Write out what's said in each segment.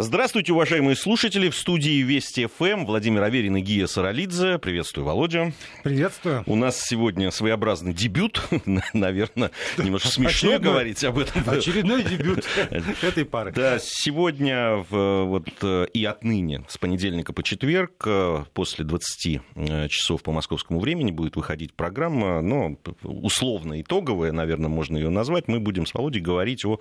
Здравствуйте, уважаемые слушатели. В студии Вести ФМ Владимир Аверин и Гия Саралидзе. Приветствую, Володя. Приветствую. У нас сегодня своеобразный дебют. Наверное, немножко смешно Очередной... говорить об этом. Очередной дебют этой пары. Да, сегодня вот, и отныне, с понедельника по четверг, после 20 э, часов по московскому времени будет выходить программа, ну, условно итоговая, наверное, можно ее назвать. Мы будем с Володей говорить о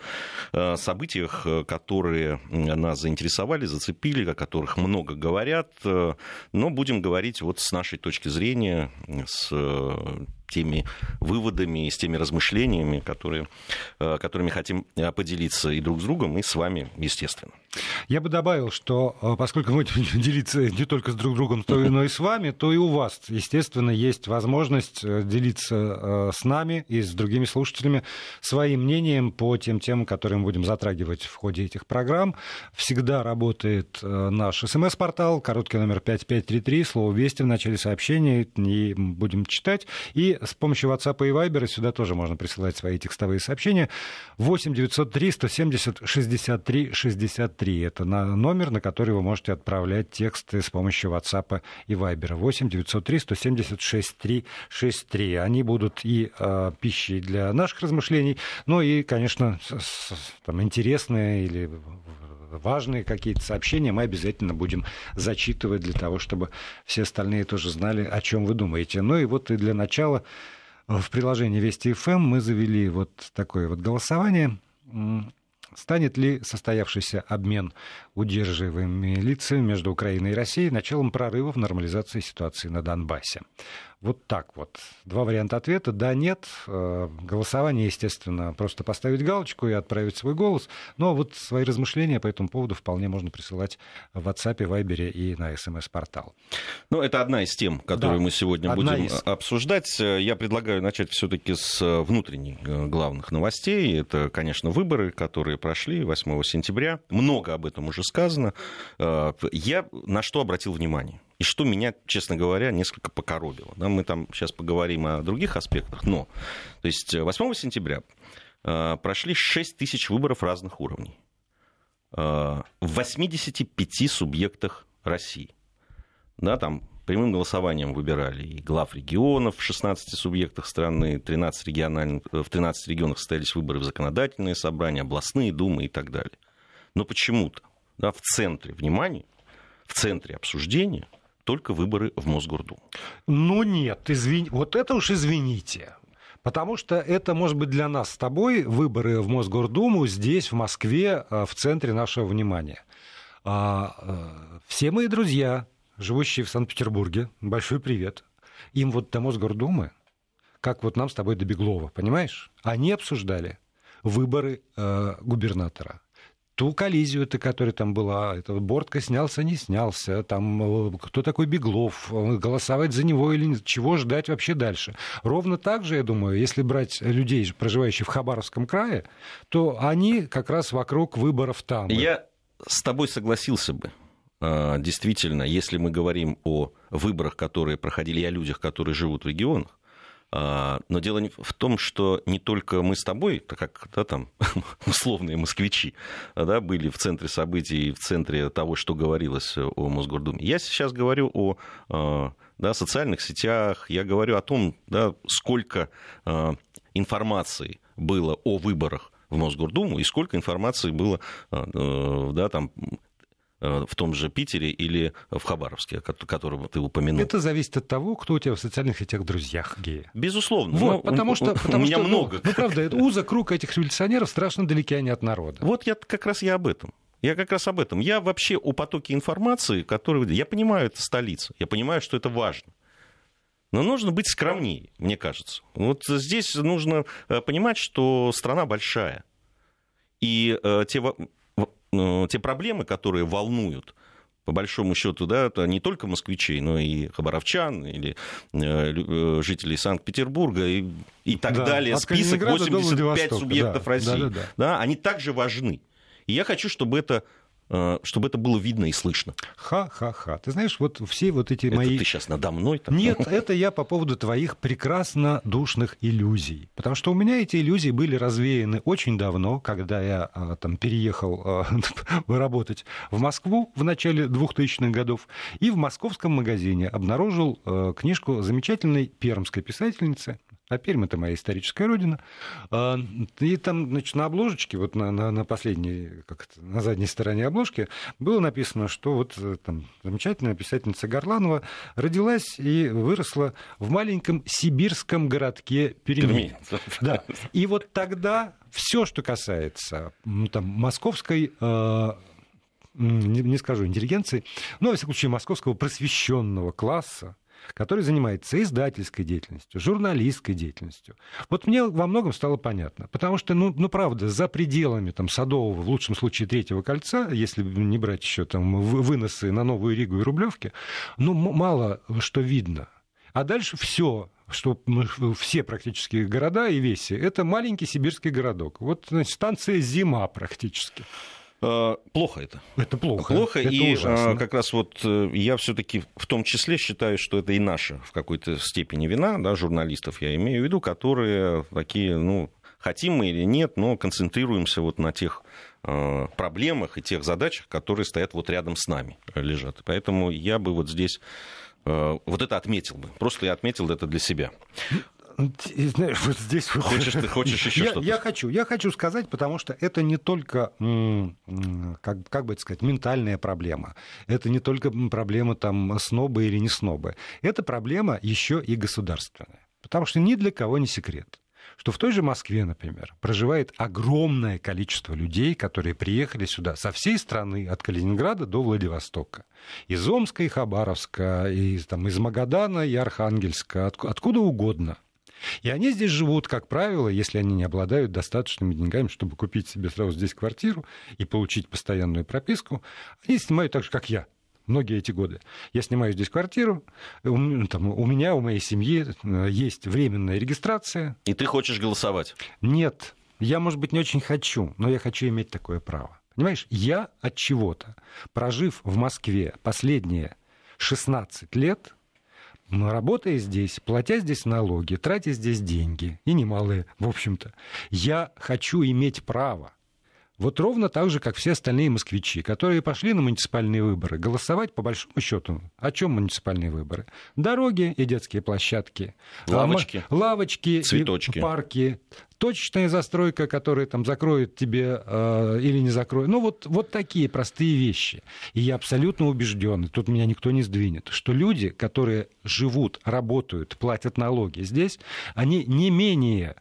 э, событиях, э, которые нас заинтересовали, зацепили, о которых много говорят, э, но будем говорить вот с нашей точки зрения, с э, теми выводами и с теми размышлениями, которые, э, которыми хотим поделиться и друг с другом, и с вами, естественно. Я бы добавил, что э, поскольку мы будем делиться не только с друг другом, но и с вами, то и у вас, естественно, есть возможность э, делиться э, с нами и с другими слушателями своим мнением по тем темам, которые мы будем затрагивать в ходе этих программ. Всегда работает наш смс-портал, короткий номер 5533, слово «Вести» в начале сообщения, и будем читать. И с помощью WhatsApp и Viber сюда тоже можно присылать свои текстовые сообщения. 8 903 170 63 63 3. Это на номер, на который вы можете отправлять тексты с помощью WhatsApp и Viber. 8 903 176 363. Они будут и э, пищей для наших размышлений, но и, конечно, с, там, интересные или важные какие-то сообщения мы обязательно будем зачитывать для того, чтобы все остальные тоже знали, о чем вы думаете. Ну и вот и для начала в приложении Вести ФМ мы завели вот такое вот голосование. Станет ли состоявшийся обмен удерживаемыми лицами между Украиной и Россией началом прорыва в нормализации ситуации на Донбассе? Вот так вот. Два варианта ответа. Да, нет. Э, голосование, естественно, просто поставить галочку и отправить свой голос. Но вот свои размышления по этому поводу вполне можно присылать в WhatsApp, Viber и на смс-портал. Ну, это одна из тем, которую да, мы сегодня будем из. обсуждать. Я предлагаю начать все-таки с внутренних э, главных новостей. Это, конечно, выборы, которые прошли 8 сентября. Много об этом уже сказано. Э, я на что обратил внимание? И что меня, честно говоря, несколько покоробило. Да, мы там сейчас поговорим о других аспектах, но то есть 8 сентября э, прошли 6 тысяч выборов разных уровней э, в 85 субъектах России. Да, там прямым голосованием выбирали и глав регионов в 16 субъектах страны, 13 региональных, э, в 13 регионах состоялись выборы в законодательные собрания, областные думы и так далее. Но почему-то да, в центре внимания, в центре обсуждения только выборы в Мосгордуму. Ну нет, извини, вот это уж извините. Потому что это, может быть, для нас с тобой выборы в Мосгордуму здесь, в Москве, э, в центре нашего внимания. А, э, все мои друзья, живущие в Санкт-Петербурге, большой привет. Им вот до Мосгордумы, как вот нам с тобой до Беглова, понимаешь? Они обсуждали выборы э, губернатора ту коллизию, -то, которая там была, это Бортко снялся, не снялся, там э, кто такой Беглов, э, голосовать за него или нет, чего ждать вообще дальше. Ровно так же, я думаю, если брать людей, проживающих в Хабаровском крае, то они как раз вокруг выборов там. Я с тобой согласился бы. А, действительно, если мы говорим о выборах, которые проходили, и о людях, которые живут в регионах, но дело в том, что не только мы с тобой, так как да, там, условные москвичи, да, были в центре событий, в центре того, что говорилось о Мосгордуме. Я сейчас говорю о а, да, социальных сетях, я говорю о том, да, сколько а, информации было о выборах в Мосгордуму и сколько информации было э, да, там, в том же Питере или в Хабаровске, которого ты упомянул. Это зависит от того, кто у тебя в социальных сетях друзьях геи. Безусловно. Вот, потому что, потому у меня что, много. Ну, ну, правда, это уза круг этих революционеров страшно далеки они от народа. Вот я как раз я об этом. Я как раз об этом. Я вообще о потоке информации, который... Я понимаю, это столица. Я понимаю, что это важно. Но нужно быть скромнее, мне кажется. Вот здесь нужно э, понимать, что страна большая. И э, те ну, те проблемы, которые волнуют по большому счету, да, это не только москвичей, но и хабаровчан, или э, э жителей Санкт-Петербурга и, и так да, далее. Список 85 субъектов да, России. Да, да, да. Да, они также важны. И я хочу, чтобы это чтобы это было видно и слышно. Ха-ха-ха. Ты знаешь, вот все вот эти это мои... ты сейчас надо мной? -то? Нет, это я по поводу твоих прекрасно душных иллюзий. Потому что у меня эти иллюзии были развеяны очень давно, когда я а, там переехал а, работать в Москву в начале 2000-х годов, и в московском магазине обнаружил книжку замечательной пермской писательницы а Пермь это моя историческая родина. А, и там, значит, на обложечке, вот на, на, на последней, как это, на задней стороне обложки, было написано, что вот э, там замечательная писательница Горланова родилась и выросла в маленьком сибирском городке Перми. Да. И вот тогда все, что касается ну, там, московской э, не, не скажу интеллигенции, но, во всяком случае, московского просвещенного класса, который занимается издательской деятельностью, журналистской деятельностью. Вот мне во многом стало понятно. Потому что, ну, ну правда, за пределами там, Садового, в лучшем случае, Третьего кольца, если не брать еще там выносы на Новую Ригу и Рублевки, ну, мало что видно. А дальше все, что все практически города и веси, это маленький сибирский городок. Вот значит, станция «Зима» практически. Э, плохо это. Это плохо. Плохо, это и ужасно. как раз вот э, я все-таки в том числе считаю, что это и наша в какой-то степени вина, да, журналистов я имею в виду, которые такие, ну, хотим мы или нет, но концентрируемся вот на тех э, проблемах и тех задачах, которые стоят вот рядом с нами, лежат. Поэтому я бы вот здесь вот это отметил бы. Просто я отметил это для себя. Знаешь, вот здесь... Хочешь, ты хочешь еще я, что-то? Я хочу, я хочу сказать, потому что это не только, как, как бы это сказать, ментальная проблема. Это не только проблема там снобы или не снобы. Это проблема еще и государственная. Потому что ни для кого не секрет что в той же Москве, например, проживает огромное количество людей, которые приехали сюда со всей страны, от Калининграда до Владивостока. Из Омска и Хабаровска, из, там, из Магадана и Архангельска, от, откуда угодно. И они здесь живут, как правило, если они не обладают достаточными деньгами, чтобы купить себе сразу здесь квартиру и получить постоянную прописку, они снимают так же, как я многие эти годы. Я снимаю здесь квартиру, у, там, у меня, у моей семьи э, есть временная регистрация. И ты хочешь голосовать? Нет, я, может быть, не очень хочу, но я хочу иметь такое право. Понимаешь, я от чего-то, прожив в Москве последние 16 лет, работая здесь, платя здесь налоги, тратя здесь деньги, и немалые, в общем-то, я хочу иметь право вот ровно так же, как все остальные москвичи, которые пошли на муниципальные выборы, голосовать по большому счету. О чем муниципальные выборы? Дороги и детские площадки. Лавочки. Лавочки. Цветочки. Парки. Точечная застройка, которая там закроет тебе э, или не закроет. Ну, вот, вот такие простые вещи. И я абсолютно убежден, тут меня никто не сдвинет, что люди, которые живут, работают, платят налоги здесь, они не менее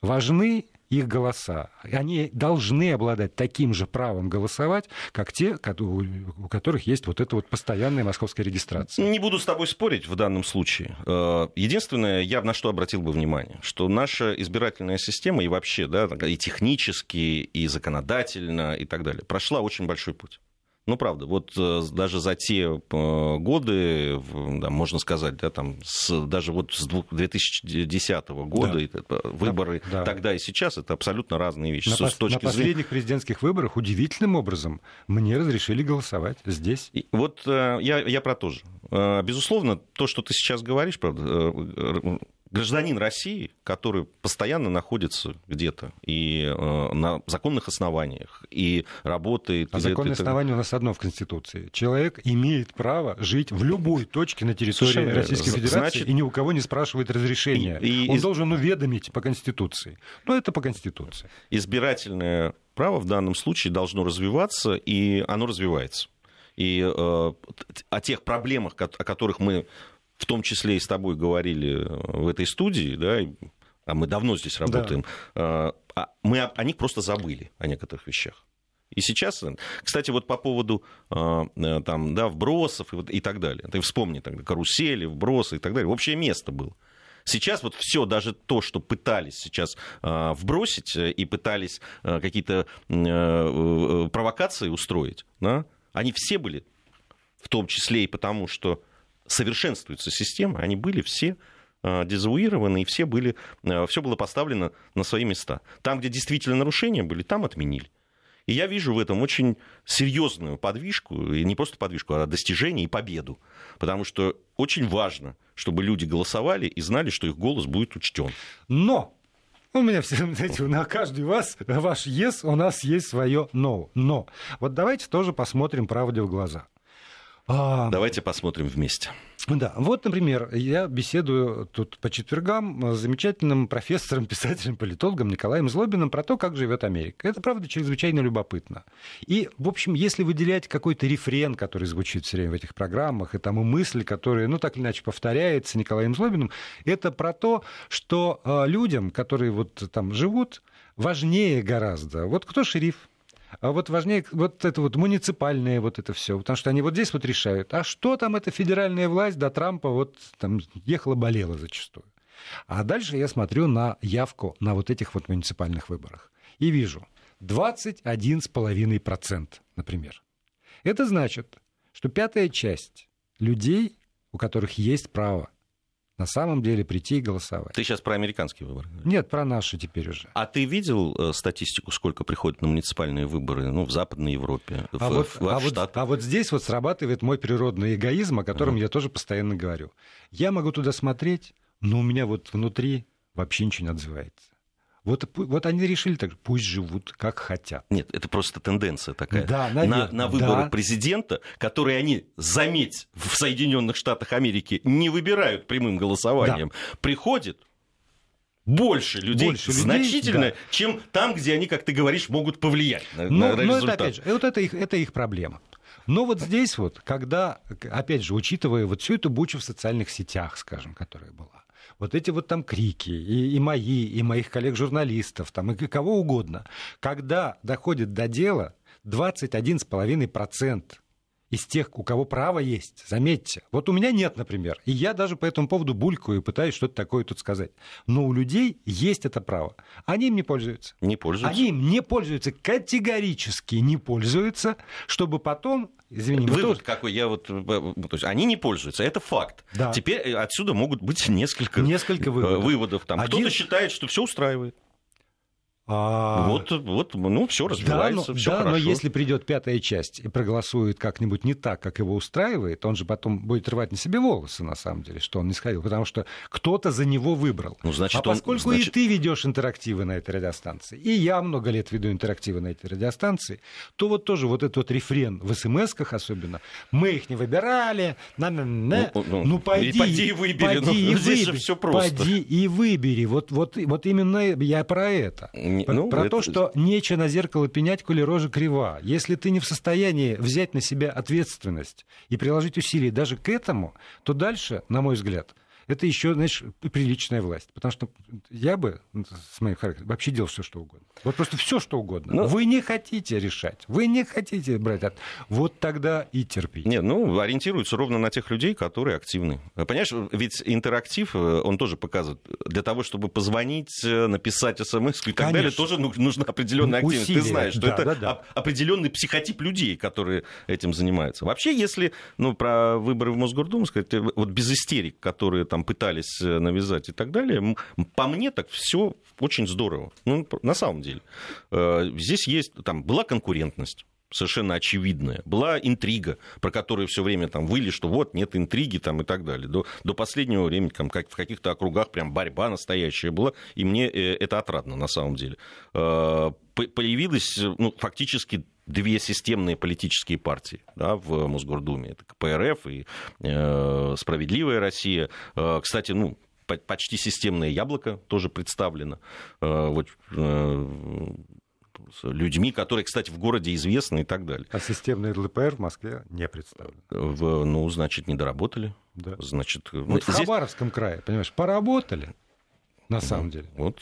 важны их голоса. Они должны обладать таким же правом голосовать, как те, у которых есть вот эта вот постоянная московская регистрация. Не буду с тобой спорить в данном случае. Э, единственное, я на что обратил бы внимание, что наша избирательная система и вообще, да, и технически, и законодательно, и так далее, прошла очень большой путь. Ну, правда, вот э, даже за те э, годы, да, можно сказать, да, там, с, даже вот с 2010 года да. выборы да. тогда и сейчас, это абсолютно разные вещи. На, с, точки на последних зрения... президентских выборах удивительным образом мне разрешили голосовать здесь. И вот э, я, я про то же. Безусловно, то, что ты сейчас говоришь, правда, гражданин России, который постоянно находится где-то и э, на законных основаниях и работает. А законное основание у нас одно в Конституции. Человек имеет право жить в любой точке на территории Совершенно Российской Федерации Значит, и ни у кого не спрашивает разрешения. И, и, Он из... должен уведомить по Конституции. Но это по Конституции. Избирательное право в данном случае должно развиваться, и оно развивается. И э, о тех проблемах, о которых мы в том числе и с тобой говорили в этой студии, да, а мы давно здесь работаем, да. А, мы о них просто забыли, о некоторых вещах. И сейчас, кстати, вот по поводу там, да, вбросов и, и так далее. Ты вспомни тогда карусели, вбросы и так далее. Общее место было. Сейчас вот все, даже то, что пытались сейчас э, вбросить и пытались э, какие-то э, провокации устроить, да, они все были, в том числе и потому, что совершенствуется система, они были все а, дезавуированы, и все, были, а, все было поставлено на свои места. Там, где действительно нарушения были, там отменили. И я вижу в этом очень серьезную подвижку, и не просто подвижку, а достижение и победу. Потому что очень важно, чтобы люди голосовали и знали, что их голос будет учтен. Но у меня все, знаете, на каждый вас, ваш yes, у нас есть свое no. Но вот давайте тоже посмотрим правде в глаза. А... Давайте посмотрим вместе. Да, вот, например, я беседую тут по четвергам с замечательным профессором, писателем, политологом Николаем Злобиным про то, как живет Америка. Это, правда, чрезвычайно любопытно. И, в общем, если выделять какой-то рефрен, который звучит все время в этих программах, и там и мысль, которая, ну, так или иначе повторяется Николаем Злобиным, это про то, что э, людям, которые вот там живут, важнее гораздо. Вот кто шериф, а вот важнее вот это вот муниципальное вот это все, потому что они вот здесь вот решают, а что там эта федеральная власть до Трампа вот там ехала-болела зачастую. А дальше я смотрю на явку на вот этих вот муниципальных выборах и вижу 21,5%, например. Это значит, что пятая часть людей, у которых есть право на самом деле прийти и голосовать. Ты сейчас про американские выборы? Нет, про наши теперь уже. А ты видел э, статистику, сколько приходит на муниципальные выборы ну, в Западной Европе, а в, вот, в а, вот, а вот здесь вот срабатывает мой природный эгоизм, о котором uh-huh. я тоже постоянно говорю. Я могу туда смотреть, но у меня вот внутри вообще ничего не отзывается. Вот, вот они решили так, пусть живут как хотят. Нет, это просто тенденция такая. Да, наверное, на, на выборы да. президента, которые они, заметь, в Соединенных Штатах Америки не выбирают прямым голосованием, да. приходит больше людей, больше значительно, да. чем там, где они, как ты говоришь, могут повлиять на, но, на результат. Но это, опять же, вот это их, это их проблема. Но вот здесь вот, когда, опять же, учитывая вот всю эту бучу в социальных сетях, скажем, которая была, вот эти вот там крики, и, и мои, и моих коллег-журналистов, там, и кого угодно, когда доходит до дела, 21,5% из тех, у кого право есть, заметьте. Вот у меня нет, например, и я даже по этому поводу булькаю и пытаюсь что-то такое тут сказать. Но у людей есть это право. Они им не пользуются. Не пользуются. Они им не пользуются, категорически не пользуются, чтобы потом Извини, Вывод тоже... какой я вот... Э, то есть они не пользуются, это факт. Да. Теперь э, отсюда могут быть несколько, несколько выводов. выводов. Там. Один... Кто-то считает, что все устраивает. А... Вот, вот, ну, все развивается, да, но, все да, хорошо. но если придет пятая часть и проголосует как-нибудь не так, как его устраивает, он же потом будет рвать на себе волосы, на самом деле, что он не сходил, потому что кто-то за него выбрал. Ну, значит, а поскольку он, значит... и ты ведешь интерактивы на этой радиостанции, и я много лет веду интерактивы на этой радиостанции, то вот тоже вот этот вот рефрен в смс-ках особенно, мы их не выбирали, на -на -на. Ну, ну, ну пойди, пойди и выбери, пойди ну, и здесь выбери, же все просто. Пойди и выбери, вот, вот, вот именно я про это. Ну, про это... то, что нечего на зеркало пенять, коли рожа крива. Если ты не в состоянии взять на себя ответственность и приложить усилия даже к этому, то дальше, на мой взгляд, это еще, знаешь, приличная власть. Потому что я бы с моим характером вообще делал все, что угодно. Вот просто все, что угодно. Но... Ну, вы не хотите решать, вы не хотите брать от... Вот тогда и терпите. Не, ну, ориентируются ровно на тех людей, которые активны. Понимаешь, ведь интерактив, э, он тоже показывает, для того, чтобы позвонить, э, написать смс и так Конечно. далее, тоже нужна определенная активность. Усилия. Ты знаешь, что да, это да, да. определенный психотип людей, которые этим занимаются. Вообще, если ну, про выборы в Мосгордуму сказать, э, вот без истерик, которые там пытались навязать и так далее, по мне так все очень здорово. Ну, на самом деле. Э, здесь есть, там была конкурентность совершенно очевидная. Была интрига, про которую все время там выли, что вот нет интриги там и так далее. До, до последнего времени там, как, в каких-то округах прям борьба настоящая была, и мне э, это отрадно на самом деле. Э, появилось ну, фактически две системные политические партии да, в Мосгордуме. Это КПРФ и э, «Справедливая Россия». Э, кстати, ну, почти системное яблоко тоже представлено. Э, вот, э, людьми, которые, кстати, в городе известны и так далее. А системный ЛПР в Москве не представлен. В, ну, значит, не доработали. Да. Значит, вот здесь... в Хабаровском крае, понимаешь, поработали на самом деле. Вот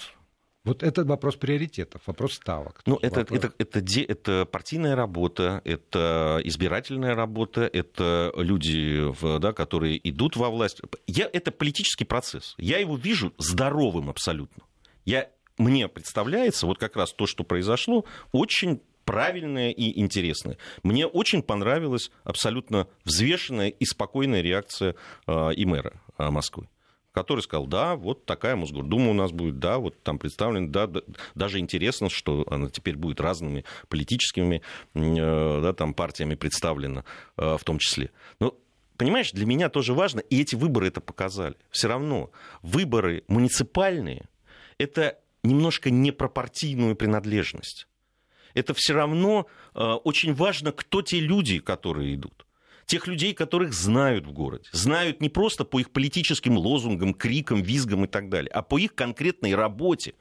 вот это вопрос приоритетов, вопрос ставок. Ну, это, вопрос... это, это, это, это партийная работа, это избирательная работа, это люди, да, которые идут во власть. Я, это политический процесс. Я его вижу здоровым абсолютно. Я, мне представляется, вот как раз то, что произошло, очень правильное и интересное. Мне очень понравилась абсолютно взвешенная и спокойная реакция э, и мэра э, Москвы. Который сказал, да, вот такая Мосгордума у нас будет, да, вот там представлен, да, да даже интересно, что она теперь будет разными политическими э, да, там, партиями представлена э, в том числе. Но понимаешь, для меня тоже важно, и эти выборы это показали. Все равно выборы муниципальные – это немножко не про партийную принадлежность. Это все равно э, очень важно, кто те люди, которые идут тех людей, которых знают в городе. Знают не просто по их политическим лозунгам, крикам, визгам и так далее, а по их конкретной работе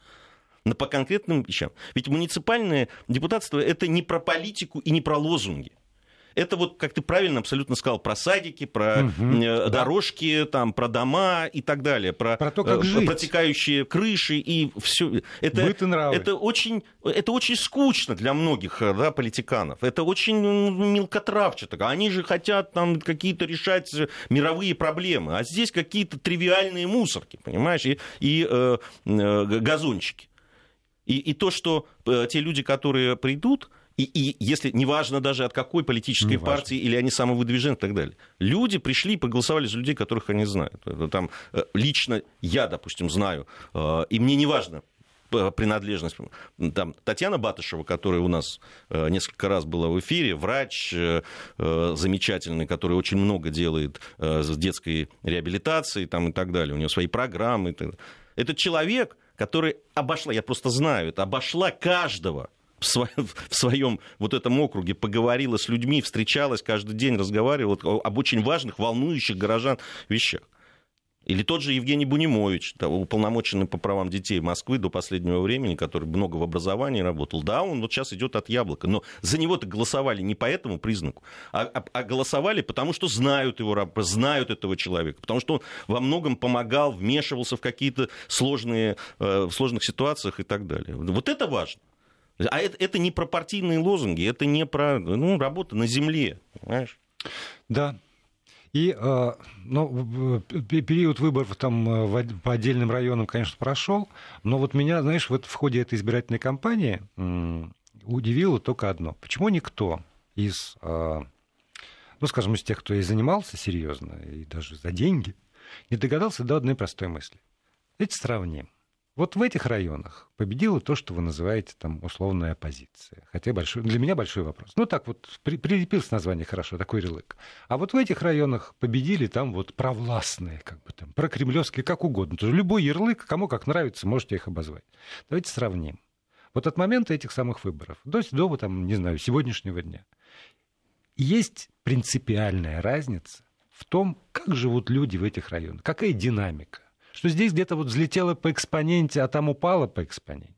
по конкретным вещам. Ведь муниципальное депутатство это не про политику и не про лозунги. Это вот, как ты правильно абсолютно сказал, про садики, про угу, дорожки, да. там, про дома и так далее, про, про то, как э, жить. протекающие крыши и все. Это, Быт и нравы. это, очень, это очень скучно для многих э, да, политиканов. Это очень мелкотравчато. Они же хотят там какие-то решать мировые проблемы, а здесь какие-то тривиальные мусорки, понимаешь, и, и э, газончики. И, и то, что те люди, которые придут, и, и если неважно даже от какой политической неважно. партии, или они самовыдвижены и так далее. Люди пришли и проголосовали за людей, которых они знают. Это там, э, лично я, допустим, знаю, э, и мне неважно, э, принадлежность. Там, Татьяна Батышева, которая у нас несколько раз была в эфире, врач замечательный, который очень много делает с детской реабилитацией там, и так далее. У него свои программы. Это человек, который обошла, я просто знаю это, обошла каждого в своем вот этом округе поговорила с людьми, встречалась каждый день, разговаривала об очень важных, волнующих горожан вещах. Или тот же Евгений Бунимович, уполномоченный по правам детей Москвы до последнего времени, который много в образовании работал. Да, он вот сейчас идет от яблока. Но за него-то голосовали не по этому признаку, а, а, а голосовали потому, что знают его, знают этого человека. Потому что он во многом помогал, вмешивался в какие-то сложные, э, в сложных ситуациях и так далее. Вот это важно. А это, это не про партийные лозунги, это не про ну, работу на земле, понимаешь? Да, и э, ну, период выборов там э, по отдельным районам, конечно, прошел, но вот меня, знаешь, вот в ходе этой избирательной кампании удивило только одно. Почему никто из, э, ну, скажем, из тех, кто и занимался серьезно, и даже за деньги, не догадался до одной простой мысли. Давайте сравним. Вот в этих районах победило то, что вы называете там условная оппозиция. Хотя большой, для меня большой вопрос. Ну так вот, при, прилепился название хорошо, такой ярлык. А вот в этих районах победили там вот провластные, как бы там, прокремлевские, как угодно. Тоже любой ярлык, кому как нравится, можете их обозвать. Давайте сравним. Вот от момента этих самых выборов до, до там, не знаю, сегодняшнего дня есть принципиальная разница в том, как живут люди в этих районах, какая динамика что здесь где-то вот взлетело по экспоненте, а там упало по экспоненте.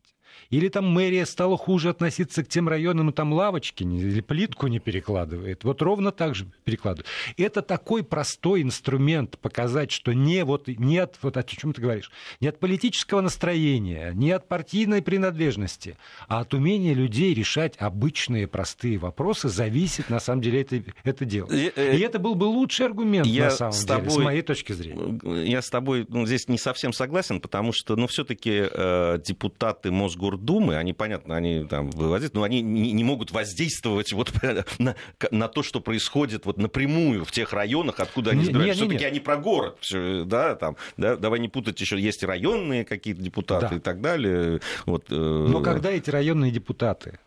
Или там мэрия стала хуже относиться к тем районам, ну там лавочки не, или плитку не перекладывает. Вот ровно так же перекладывает. Это такой простой инструмент показать, что не вот, нет, вот о чем ты говоришь, не от политического настроения, не от партийной принадлежности, а от умения людей решать обычные простые вопросы зависит на самом деле это, это дело. И, э, И это был бы лучший аргумент я на самом с тобой, деле, с моей точки зрения. Я с тобой ну, здесь не совсем согласен, потому что ну, все-таки э, депутаты Мосгордумы Думы, они, понятно, они там выводят, но они не, не могут воздействовать вот на, на то, что происходит вот напрямую в тех районах, откуда они избираются. Все-таки они про город, да, там, да, давай не путать еще, есть районные какие-то депутаты да. и так далее. Вот, э... Но когда эти районные депутаты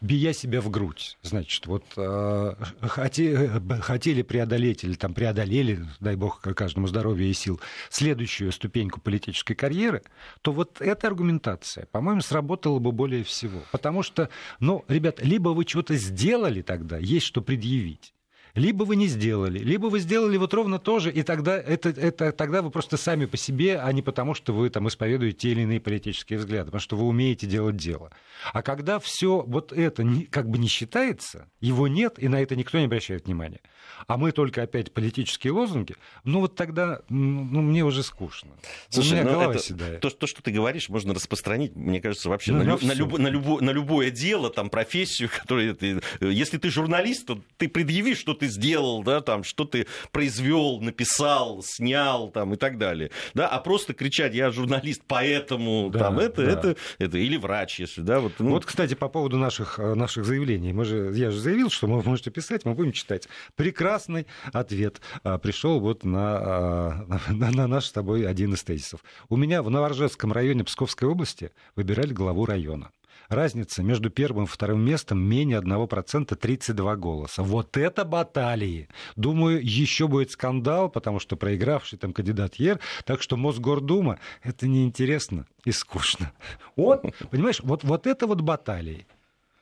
бия себя в грудь. Значит, вот э, хотели преодолеть или там преодолели, дай бог каждому здоровья и сил, следующую ступеньку политической карьеры, то вот эта аргументация, по-моему, сработала бы более всего. Потому что, ну, ребят, либо вы что-то сделали тогда, есть что предъявить, либо вы не сделали, либо вы сделали вот ровно то же, и тогда, это, это, тогда вы просто сами по себе, а не потому, что вы там исповедуете те или иные политические взгляды, потому что вы умеете делать дело. А когда все вот это как бы не считается, его нет, и на это никто не обращает внимания, а мы только опять политические лозунги, ну вот тогда ну, мне уже скучно. Слушай, У меня ну голова это, седая. То, то, что ты говоришь, можно распространить, мне кажется, вообще ну, на, на, на, люб, на, любо, на любое дело, там, профессию, которую ты... Если ты журналист, то ты предъявишь, что ты сделал, да, там, что ты произвел, написал, снял, там, и так далее, да, а просто кричать, я журналист, поэтому, да, там, это, да. это, это, или врач, если, да, вот. Ну... Вот, кстати, по поводу наших, э, наших заявлений, мы же, я же заявил, что вы можете писать, мы будем читать. Прекрасный ответ а, пришел вот на, а, на, на наш с тобой один из тезисов. У меня в Новоржевском районе Псковской области выбирали главу района. Разница между первым и вторым местом менее 1%, 32 голоса. Вот это баталии! Думаю, еще будет скандал, потому что проигравший там кандидат Ер. Так что Мосгордума — это неинтересно и скучно. Вот, понимаешь, вот, вот это вот баталии.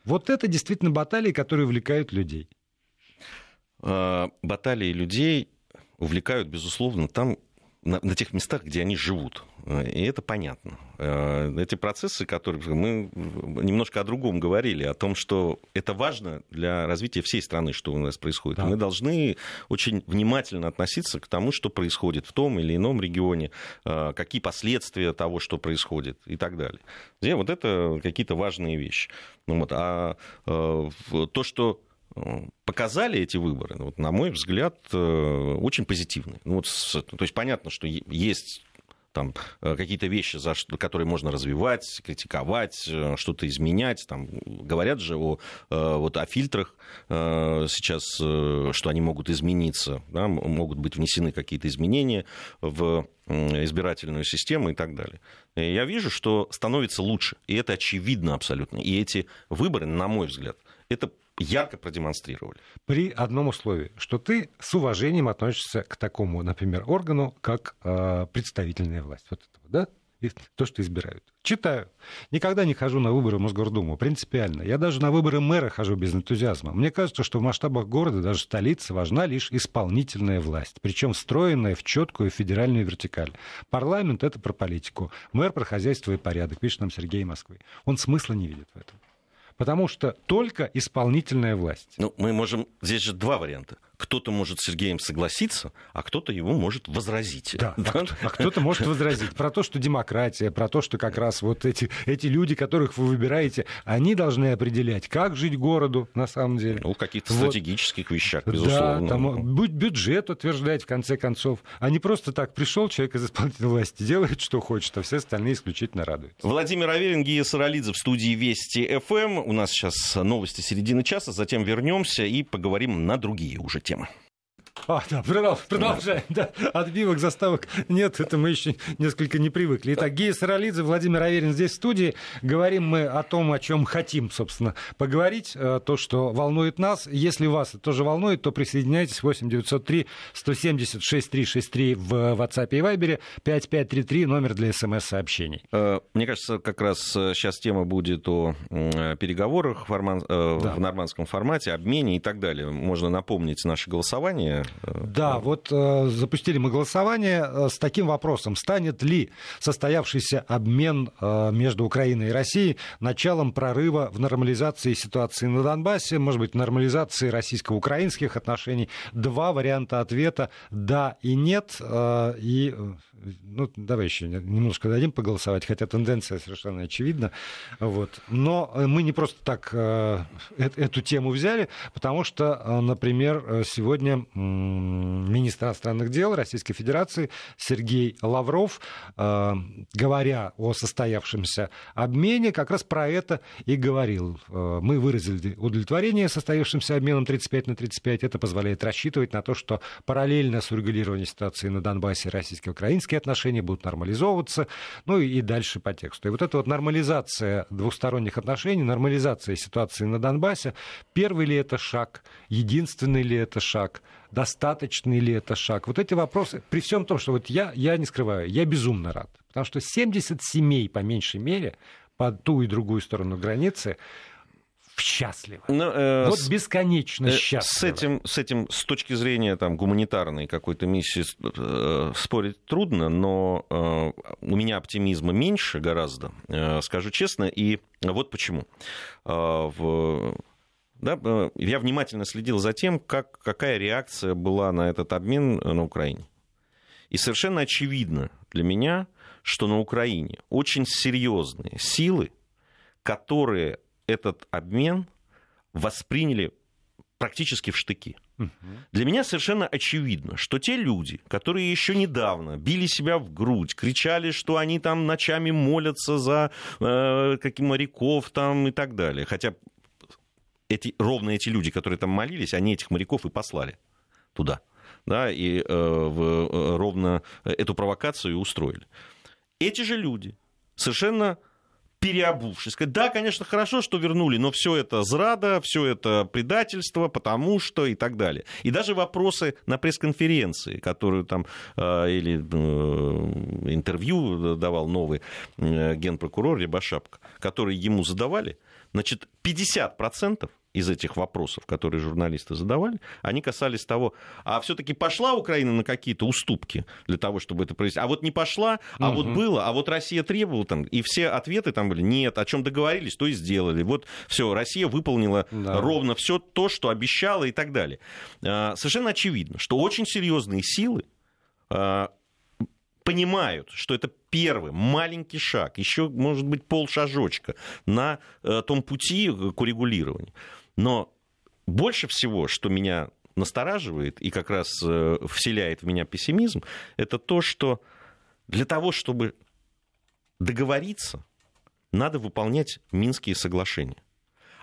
Вот это действительно баталии, которые увлекают людей. А, баталии людей увлекают, безусловно, там, на, на тех местах, где они живут. И это понятно. Э, эти процессы, которые мы немножко о другом говорили, о том, что это важно для развития всей страны, что у нас происходит. Да. Мы должны очень внимательно относиться к тому, что происходит в том или ином регионе, э, какие последствия того, что происходит и так далее. Где вот это какие-то важные вещи. Ну вот. А э, то, что показали эти выборы, вот, на мой взгляд, очень позитивные. Ну, вот, то есть понятно, что есть там э, какие-то вещи, за что, которые можно развивать, критиковать, э, что-то изменять. Там, говорят же о, э, вот, о фильтрах сейчас, что они могут измениться, да, могут быть внесены какие-то изменения в избирательную систему и так далее. И я вижу, что становится лучше, и это очевидно абсолютно. И эти выборы, на мой взгляд, это ярко продемонстрировали. При одном условии, что ты с уважением относишься к такому, например, органу, как э, представительная власть. Вот этого, да? И то, что избирают. Читаю. Никогда не хожу на выборы в Мосгордуму, принципиально. Я даже на выборы мэра хожу без энтузиазма. Мне кажется, что в масштабах города, даже столицы, важна лишь исполнительная власть, причем встроенная в четкую федеральную вертикаль. Парламент — это про политику, мэр — про хозяйство и порядок, пишет нам Сергей Москвы. Он смысла не видит в этом потому что только исполнительная власть. Ну, мы можем... Здесь же два варианта кто-то может с Сергеем согласиться, а кто-то его может возразить. Да, да? а кто-то может возразить. Про то, что демократия, про то, что как раз вот эти, эти люди, которых вы выбираете, они должны определять, как жить городу на самом деле. Ну, в каких-то вот. стратегических вещах, безусловно. Да, там будь бюджет утверждать, в конце концов. А не просто так пришел человек из исполнительной власти, делает, что хочет, а все остальные исключительно радуются. Владимир Аверин, Гия Саралидзе в студии Вести ФМ. У нас сейчас новости середины часа, затем вернемся и поговорим на другие уже темы. А, да, продолжаем. Да. Отбивок, заставок нет, это мы еще несколько не привыкли. Итак, Гея Саралидзе, Владимир Аверин здесь в студии. Говорим мы о том, о чем хотим, собственно, поговорить. Э, то, что волнует нас. Если вас это тоже волнует, то присоединяйтесь 8 903 170 6363 в WhatsApp и Viber, 5533, номер для смс-сообщений. Э, мне кажется, как раз сейчас тема будет о переговорах в, да. в нормандском формате, обмене и так далее. Можно напомнить наше голосование да, вот э, запустили мы голосование э, с таким вопросом. Станет ли состоявшийся обмен э, между Украиной и Россией началом прорыва в нормализации ситуации на Донбассе, может быть, нормализации российско-украинских отношений? Два варианта ответа – да и нет. Э, и ну, давай еще немножко дадим поголосовать, хотя тенденция совершенно очевидна. Вот. Но э, мы не просто так э, эту тему взяли, потому что, э, например, сегодня министр иностранных дел Российской Федерации Сергей Лавров, говоря о состоявшемся обмене, как раз про это и говорил. Мы выразили удовлетворение состоявшимся обменом 35 на 35. Это позволяет рассчитывать на то, что параллельно с урегулированием ситуации на Донбассе российско-украинской экономические отношения будут нормализовываться, ну и дальше по тексту. И вот эта вот нормализация двухсторонних отношений, нормализация ситуации на Донбассе, первый ли это шаг, единственный ли это шаг, достаточный ли это шаг? Вот эти вопросы, при всем том, что вот я, я не скрываю, я безумно рад, потому что 70 семей, по меньшей мере, по ту и другую сторону границы, счастливы. Но, э, вот бесконечно э, счастливы. С этим, с этим, с точки зрения там, гуманитарной какой-то миссии э, спорить трудно, но э, у меня оптимизма меньше гораздо, э, скажу честно, и вот почему. Э, в, да, э, я внимательно следил за тем, как, какая реакция была на этот обмен на Украине. И совершенно очевидно для меня, что на Украине очень серьезные силы, которые этот обмен восприняли практически в штыки. Для меня совершенно очевидно, что те люди, которые еще недавно били себя в грудь, кричали, что они там ночами молятся за э, каких моряков там и так далее, хотя эти, ровно эти люди, которые там молились, они этих моряков и послали туда, да, и э, в, э, ровно эту провокацию устроили. Эти же люди совершенно переобувшись, сказать, да, конечно, хорошо, что вернули, но все это зрада, все это предательство, потому что и так далее. И даже вопросы на пресс-конференции, которую там э, или э, интервью давал новый генпрокурор Рябошапка, которые ему задавали, значит, 50% из этих вопросов, которые журналисты задавали, они касались того, а все-таки пошла Украина на какие-то уступки для того, чтобы это произвести, а вот не пошла, а угу. вот было, а вот Россия требовала там, и все ответы там были, нет, о чем договорились, то и сделали. Вот все, Россия выполнила да. ровно все то, что обещала и так далее. А, совершенно очевидно, что очень серьезные силы а, понимают, что это первый маленький шаг, еще, может быть, полшажочка на э, том пути к урегулированию. Но больше всего, что меня настораживает и как раз э, вселяет в меня пессимизм, это то, что для того, чтобы договориться, надо выполнять Минские соглашения.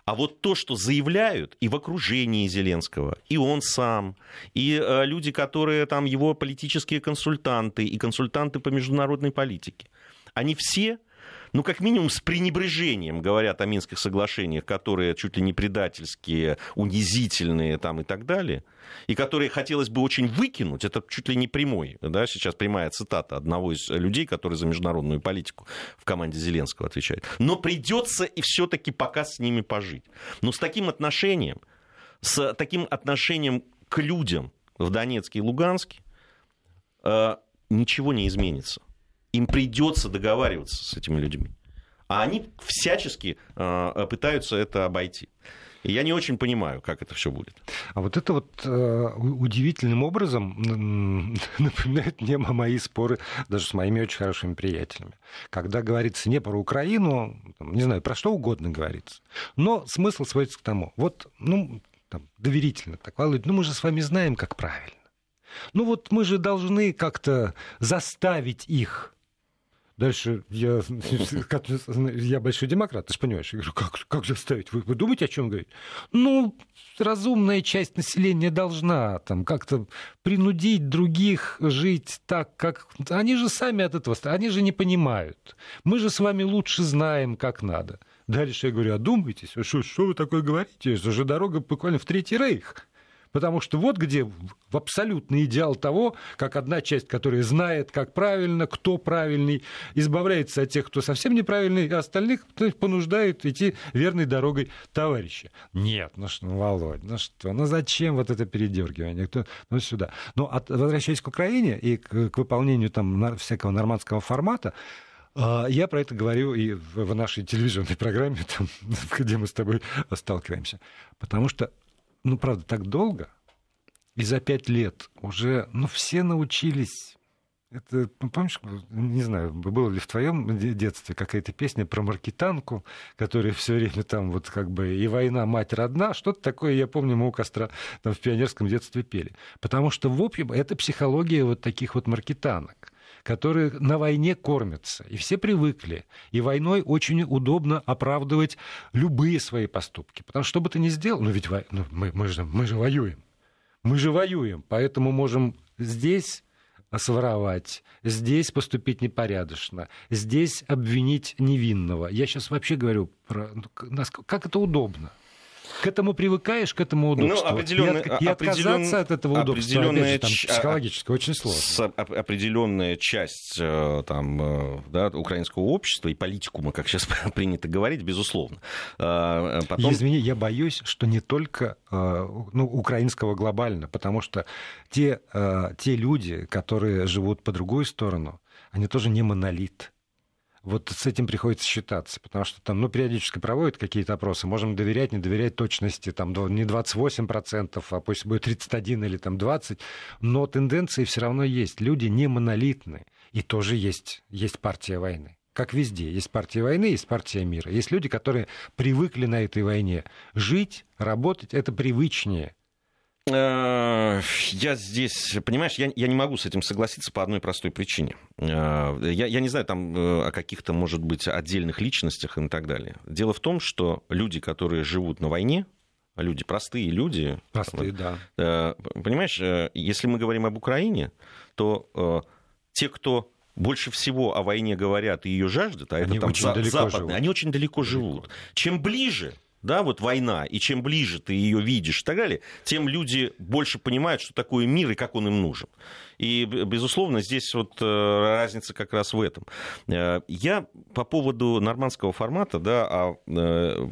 А вот то, что заявляют и в окружении Зеленского, и он сам, и э, люди, которые там его политические консультанты, и консультанты по международной политике, они все ну, как минимум, с пренебрежением говорят о Минских соглашениях, которые чуть ли не предательские, унизительные там и так далее, и которые хотелось бы очень выкинуть, это чуть ли не прямой, да, сейчас прямая цитата одного из людей, который за международную политику в команде Зеленского отвечает. Но придется и все-таки пока с ними пожить. Но с таким отношением, с таким отношением к людям в Донецке и Луганске, э, ничего не изменится им придется договариваться с этими людьми. А они всячески э, пытаются это обойти. И я не очень понимаю, как это все будет. А вот это вот э, удивительным образом напоминает мне мои споры даже с моими очень хорошими приятелями. Когда говорится не про Украину, не знаю, про что угодно говорится. Но смысл сводится к тому. Вот, ну, там, доверительно так, Володь, ну мы же с вами знаем, как правильно. Ну вот мы же должны как-то заставить их Дальше я, я большой демократ, ты же понимаешь. Я говорю, как, как заставить? Вы, вы думаете, о чем говорить? Ну, разумная часть населения должна там как-то принудить других жить так, как... Они же сами от этого... Они же не понимают. Мы же с вами лучше знаем, как надо. Дальше я говорю, одумайтесь, что, что вы такое говорите? Это же дорога буквально в Третий Рейх. Потому что вот где в абсолютный идеал того, как одна часть, которая знает, как правильно, кто правильный, избавляется от тех, кто совсем неправильный, а остальных понуждает идти верной дорогой товарища. Нет, ну что, ну, Володь, ну что, ну зачем вот это передергивание? Кто, ну сюда. Но от, возвращаясь к Украине и к, к выполнению там всякого нормандского формата, а, я про это говорю и в нашей телевизионной программе, там, где мы с тобой сталкиваемся. Потому что ну, правда, так долго, и за пять лет уже, ну, все научились это, ну, помнишь, не знаю, было ли в твоем детстве какая-то песня про маркетанку, которая все время там вот как бы и война, мать родна, что-то такое, я помню, мы у костра там в пионерском детстве пели. Потому что, в общем, это психология вот таких вот маркетанок которые на войне кормятся. И все привыкли. И войной очень удобно оправдывать любые свои поступки. Потому что что бы ты ни сделал, ну ведь ну, мы, мы, же, мы же воюем. Мы же воюем, поэтому можем здесь своровать, здесь поступить непорядочно, здесь обвинить невинного. Я сейчас вообще говорю про ну, как это удобно к этому привыкаешь, к этому удобству. Ну, определенный, и, от, и отказаться от этого удобства, опять же, там, психологически, очень сложно. Определенная часть э, там, э, да, украинского общества и политикума, как сейчас принято говорить, безусловно. А, потом... Извини, я боюсь, что не только э, ну, украинского глобально, потому что те, те люди, которые живут по другую сторону, они тоже не монолит вот с этим приходится считаться, потому что там, ну, периодически проводят какие-то опросы, можем доверять, не доверять точности, там, не 28%, а пусть будет 31 или там 20, но тенденции все равно есть. Люди не монолитны, и тоже есть, есть партия войны. как везде. Есть партия войны, есть партия мира. Есть люди, которые привыкли на этой войне жить, работать. Это привычнее. Э, я здесь, понимаешь, я, я не могу с этим согласиться по одной простой причине. Э, я, я не знаю там э, о каких-то, может быть, отдельных личностях и так далее. Дело в том, что люди, которые живут на войне, люди, простые люди. Простые, вот, да. Понимаешь, если мы говорим об Украине, то те, кто больше всего о войне говорят и ее жаждут, а они это там за, западные, живут. они очень далеко, далеко живут. Чем ближе да, вот война, и чем ближе ты ее видишь и так далее, тем люди больше понимают, что такое мир и как он им нужен. И, безусловно, здесь вот э, разница как раз в этом. Э, я по поводу нормандского формата, да, а э,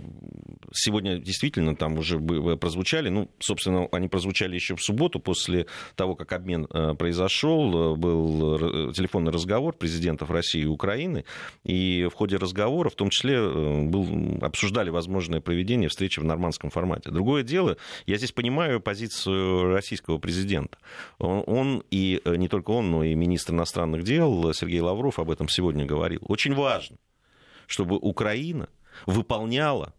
сегодня действительно там уже прозвучали, ну, собственно, они прозвучали еще в субботу после того, как обмен произошел, был телефонный разговор президентов России и Украины, и в ходе разговора, в том числе, был, обсуждали возможное проведение встречи в нормандском формате. Другое дело, я здесь понимаю позицию российского президента. Он, он и Э, не только он, но и министр иностранных дел Сергей Лавров об этом сегодня говорил. Очень важно, чтобы Украина выполняла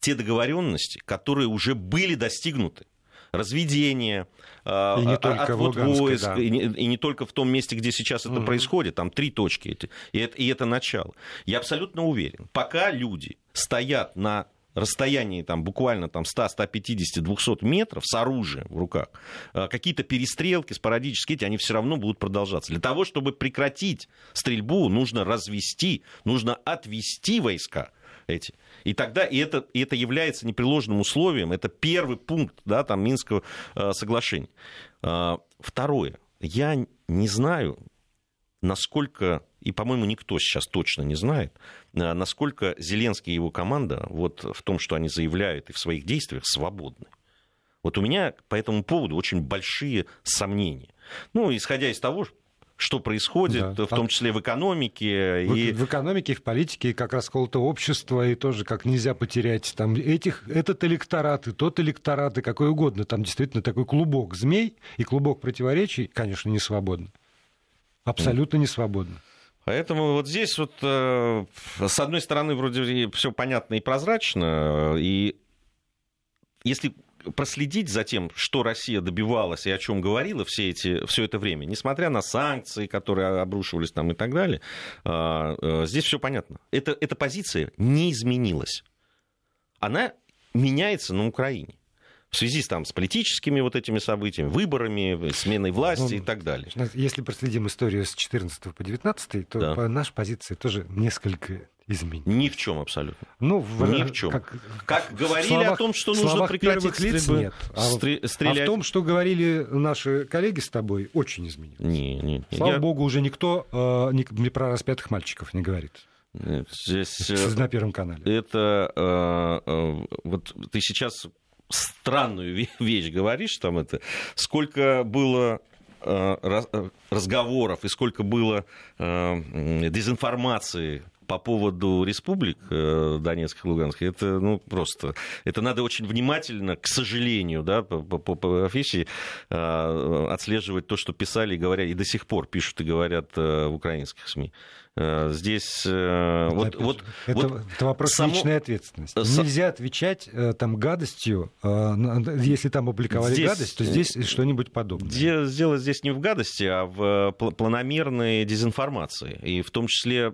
те договоренности, которые уже были достигнуты разведение, и не только отвод Луганске, войск, да. и, не, и не только в том месте, где сейчас это угу. происходит, там три точки, эти, и, это, и это начало. Я абсолютно уверен, пока люди стоят на расстоянии там, буквально там, 100, 150, 200 метров с оружием в руках, э, какие-то перестрелки спорадические, эти, они все равно будут продолжаться. Для того, чтобы прекратить стрельбу, нужно развести, нужно отвести войска эти. И тогда и это, и это является непреложным условием, это первый пункт да, там, Минского э, соглашения. Э, второе. Я не знаю, насколько, и, по-моему, никто сейчас точно не знает, э, насколько Зеленский и его команда вот в том, что они заявляют и в своих действиях, свободны. Вот у меня по этому поводу очень большие сомнения. Ну, исходя из того, что происходит, да. в том числе в экономике. В, и... в экономике, в политике, как расколото общество, и тоже как нельзя потерять там этих, этот электорат, и тот электорат, и какой угодно. Там действительно такой клубок змей и клубок противоречий, конечно, не свободно. Абсолютно не свободно. Поэтому вот здесь вот, э, с одной стороны, вроде все понятно и прозрачно, и если проследить за тем, что Россия добивалась и о чем говорила все, эти, все это время, несмотря на санкции, которые обрушивались там и так далее, э, э, здесь все понятно. Это, эта позиция не изменилась. Она меняется на Украине в связи там, с политическими вот этими событиями, выборами, сменой власти ну, и так далее. Если проследим историю с 14 по 19, то да. по наша позиция тоже несколько изменилась. Ни в чем абсолютно. Ну, в, Ни в чем. Как, как говорили словах, о том, что нужно прекратить стрельбу, нет. А, стрелять. а в том, что говорили наши коллеги с тобой, очень изменилось. Не, не, не. Слава я... богу, уже никто э, не, не про распятых мальчиков не говорит. Здесь, на Первом канале. Это э, э, вот ты сейчас странную вещь говоришь, там это, сколько было э, э, разговоров и сколько было э, дезинформации по поводу республик Донецких и Луганских, это ну, просто... Это надо очень внимательно, к сожалению, да, по, по, по профессии отслеживать то, что писали и говорят, и до сих пор пишут и говорят в украинских СМИ. Э, здесь э, вот, вот, это, вот это вопрос само... личной ответственности. С... Нельзя отвечать э, там гадостью, если там опубликовали здесь... гадость, то здесь что-нибудь подобное. Дело здесь не в гадости, а в планомерной дезинформации. И в том числе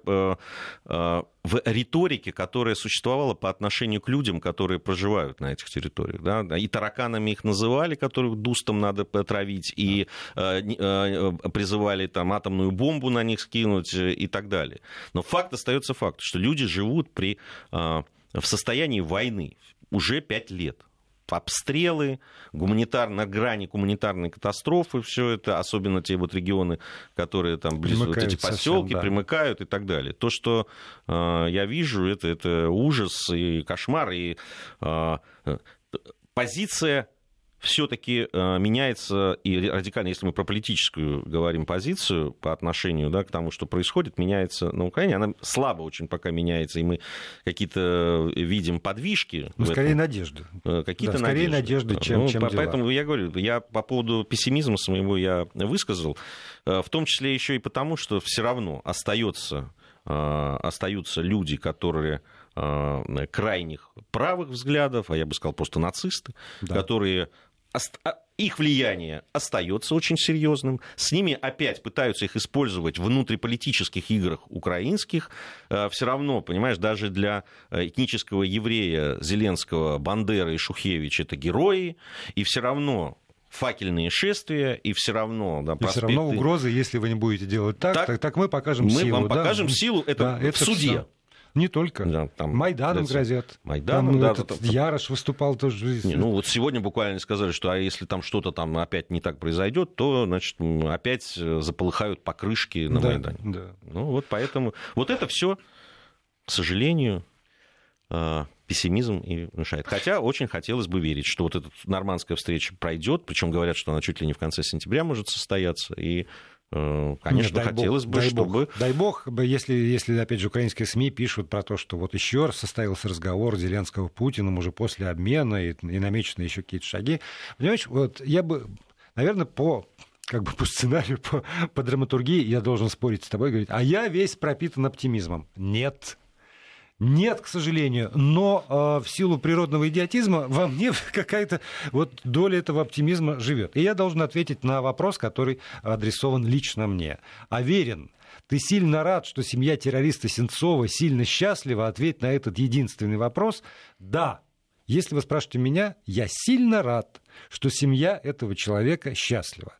в риторике, которая существовала по отношению к людям, которые проживают на этих территориях. Да? И тараканами их называли, которых дустом надо потравить, и э, э, призывали там атомную бомбу на них скинуть э, и так далее. Но факт остается фактом, что люди живут при, э, в состоянии войны уже пять лет обстрелы, гуманитар, на грани гуманитарной катастрофы, все это, особенно те вот регионы, которые там ближе, вот эти поселки да. примыкают и так далее. То, что э, я вижу, это, это ужас и кошмар, и э, позиция все-таки э, меняется и радикально, если мы про политическую говорим позицию по отношению да, к тому, что происходит, меняется на Украине. Она слабо очень пока меняется, и мы какие-то видим подвижки. Ну, скорее этом. надежды. Э, какие-то да, скорее надежды, чем, ну, чем по, Поэтому я говорю, я по поводу пессимизма своего я высказал, э, в том числе еще и потому, что все равно остается остаются люди, которые крайних правых взглядов, а я бы сказал просто нацисты, да. которые их влияние остается очень серьезным. С ними опять пытаются их использовать в внутриполитических играх украинских. Э, Все равно, понимаешь, даже для э, этнического еврея Зеленского, Бандеры и Шухевич это герои. И все равно факельные шествия, и все равно... Да, и все равно угрозы, если вы не будете делать так, так, так, так мы покажем мы силу. Мы вам да? покажем силу, это да, в это суде. Все. Не только. Да, там, Майданом грозят. Майданом, там, да. Этот, там, Ярош выступал тоже. Не, ну вот сегодня буквально сказали, что а если там что-то там опять не так произойдет, то, значит, опять э, заполыхают покрышки на да, Майдане. Да. Ну вот поэтому... Вот это все, к сожалению, э, пессимизм и мешает. Хотя очень хотелось бы верить, что вот эта нормандская встреча пройдет, причем говорят, что она чуть ли не в конце сентября может состояться, и конечно, Нет, хотелось бог, бы, дай чтобы... Бог, дай бог, если, если, опять же, украинские СМИ пишут про то, что вот еще раз состоялся разговор Зеленского Путиным уже после обмена и, и намечены еще какие-то шаги. Понимаешь, вот я бы, наверное, по как бы по сценарию, по, по драматургии я должен спорить с тобой, говорить, а я весь пропитан оптимизмом. Нет, нет, к сожалению, но э, в силу природного идиотизма во мне какая-то вот доля этого оптимизма живет. И я должен ответить на вопрос, который адресован лично мне. Аверин, ты сильно рад, что семья террориста Сенцова сильно счастлива? Ответь на этот единственный вопрос. Да. Если вы спрашиваете меня, я сильно рад, что семья этого человека счастлива.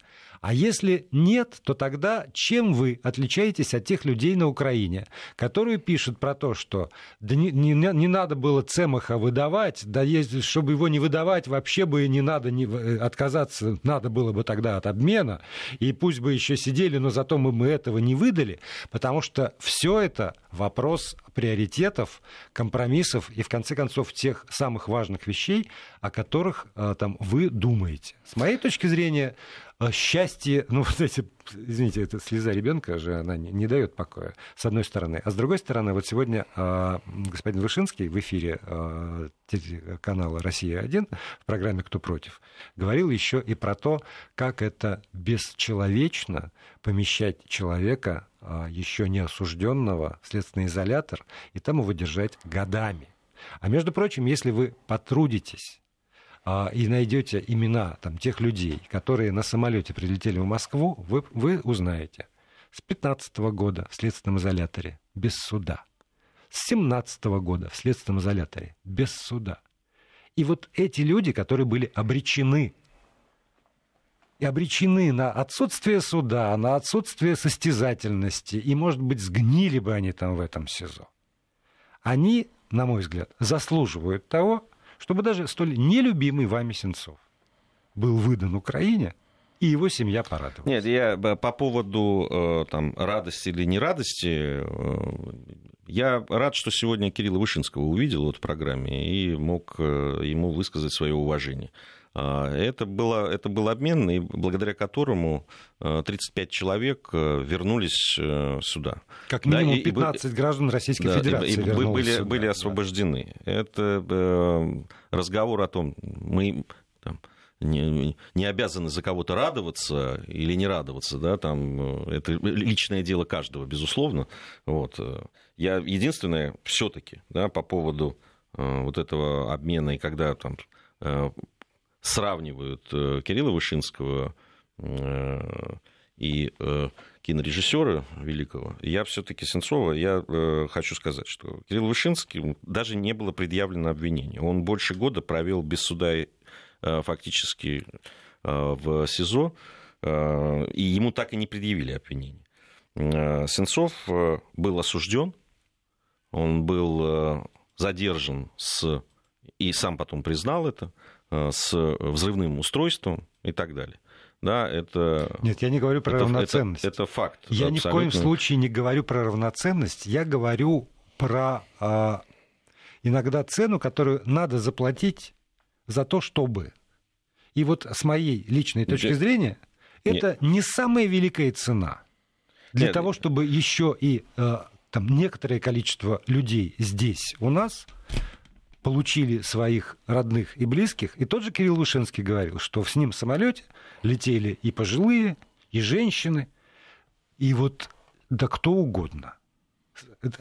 А если нет, то тогда чем вы отличаетесь от тех людей на Украине, которые пишут про то, что да не, не, не надо было Цемаха выдавать, да есть, чтобы его не выдавать, вообще бы не надо не, э, отказаться, надо было бы тогда от обмена, и пусть бы еще сидели, но зато мы, мы этого не выдали, потому что все это вопрос приоритетов, компромиссов и, в конце концов, тех самых важных вещей, о которых э, там, вы думаете. С моей точки зрения, э, счастье, ну, вот эти, извините, это слеза ребенка же, она не, не дает покоя, с одной стороны. А с другой стороны, вот сегодня э, господин Вышинский в эфире э, канала «Россия-1» в программе «Кто против» говорил еще и про то, как это бесчеловечно помещать человека еще не осужденного в следственный изолятор и там его держать годами. А между прочим, если вы потрудитесь а, и найдете имена там, тех людей, которые на самолете прилетели в Москву, вы, вы узнаете. С 15 года в следственном изоляторе без суда. С 17 года в следственном изоляторе без суда. И вот эти люди, которые были обречены и обречены на отсутствие суда, на отсутствие состязательности, и, может быть, сгнили бы они там в этом СИЗО. Они, на мой взгляд, заслуживают того, чтобы даже столь нелюбимый вами Сенцов был выдан Украине, и его семья порадовалась. Нет, я по поводу э, там, радости или нерадости, э, я рад, что сегодня Кирилла Вышинского увидел вот в программе и мог э, ему высказать свое уважение. А, это, было, это был обмен, и благодаря которому 35 э, человек э, вернулись э, сюда. Как минимум да, 15 и, граждан Российской да, Федерации и, и были, сюда, были освобождены. Да. Это разговор о том, мы там, не, не обязаны за кого-то радоваться или не радоваться, да, там, это личное дело каждого, безусловно. Вот. Я единственное, все-таки, да, по поводу вот этого обмена, и когда там сравнивают э, Кирилла Вышинского э, и э, кинорежиссера великого, я все-таки Сенцова, я хочу сказать, что Кирилл Вышинский даже не было предъявлено обвинение. Он больше года провел без суда фактически в СИЗО, и ему так и не предъявили обвинение. Сенцов был осужден, он был задержан с и сам потом признал это, Э, с взрывным устройством и так далее. Да, это... Нет, я не говорю про это, равноценность. Это, это факт. Я абсолютно. ни в коем случае не говорю про равноценность. Я говорю про а, иногда цену, которую надо заплатить за то, чтобы. И вот с моей личной точки Нет. зрения, это Нет. не самая великая цена для Нет. того, чтобы еще и а, там некоторое количество людей здесь у нас получили своих родных и близких. И тот же Кирилл Вышинский говорил, что с ним в самолете летели и пожилые, и женщины, и вот да кто угодно.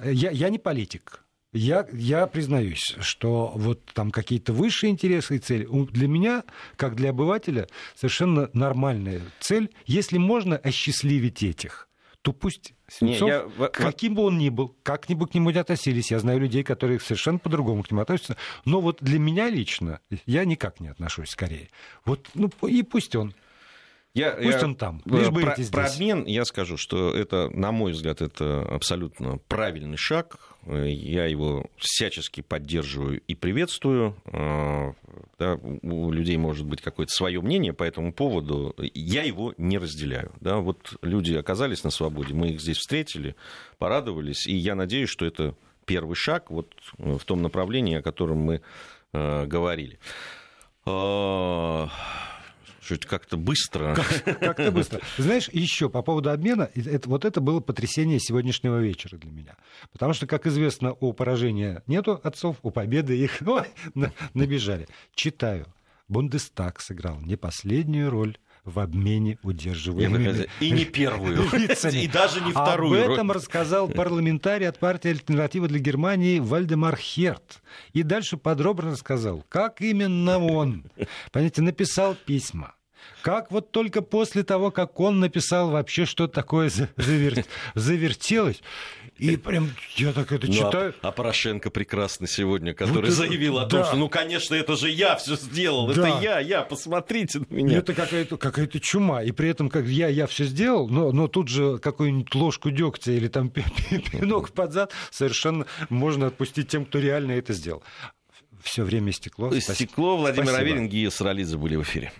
я, я не политик. Я, я признаюсь, что вот там какие-то высшие интересы и цели для меня, как для обывателя, совершенно нормальная цель, если можно осчастливить этих то пусть Сенцов, не, я... каким бы он ни был, как бы к нему не относились, я знаю людей, которые совершенно по-другому к нему относятся, но вот для меня лично я никак не отношусь скорее. Вот, ну, и пусть он. Я, Пусть я, он там. Лишь бы про, про обмен я скажу, что это, на мой взгляд, это абсолютно правильный шаг. Я его всячески поддерживаю и приветствую. А, да, у людей может быть какое-то свое мнение по этому поводу. Я его не разделяю. Да, вот люди оказались на свободе, мы их здесь встретили, порадовались, и я надеюсь, что это первый шаг вот в том направлении, о котором мы э, говорили. Что это как-то быстро. Как-то быстро. Знаешь, еще по поводу обмена, это, вот это было потрясение сегодняшнего вечера для меня. Потому что, как известно, у поражения нету отцов, у победы их ой, набежали. Читаю. Бундестаг сыграл не последнюю роль в обмене удерживаемыми И не первую, и даже не вторую. Об этом рассказал парламентарий от партии «Альтернатива для Германии» Вальдемар Херт. И дальше подробно рассказал, как именно он, понимаете, написал письма, как вот только после того, как он написал вообще, что такое завер... завертелось, и прям я так это ну, читаю. А, а Порошенко прекрасно сегодня, который вот заявил это, о том, да. что ну, конечно, это же я все сделал, да. это я, я, посмотрите на меня. Это какая-то какая чума. И при этом, как я, я все сделал, но, но тут же какую-нибудь ложку дегтя или там пинок под зад совершенно можно отпустить тем, кто реально это сделал. Все время стекло. Стекло. Владимир Спасибо. Аверин, Гия Саралидзе были в эфире.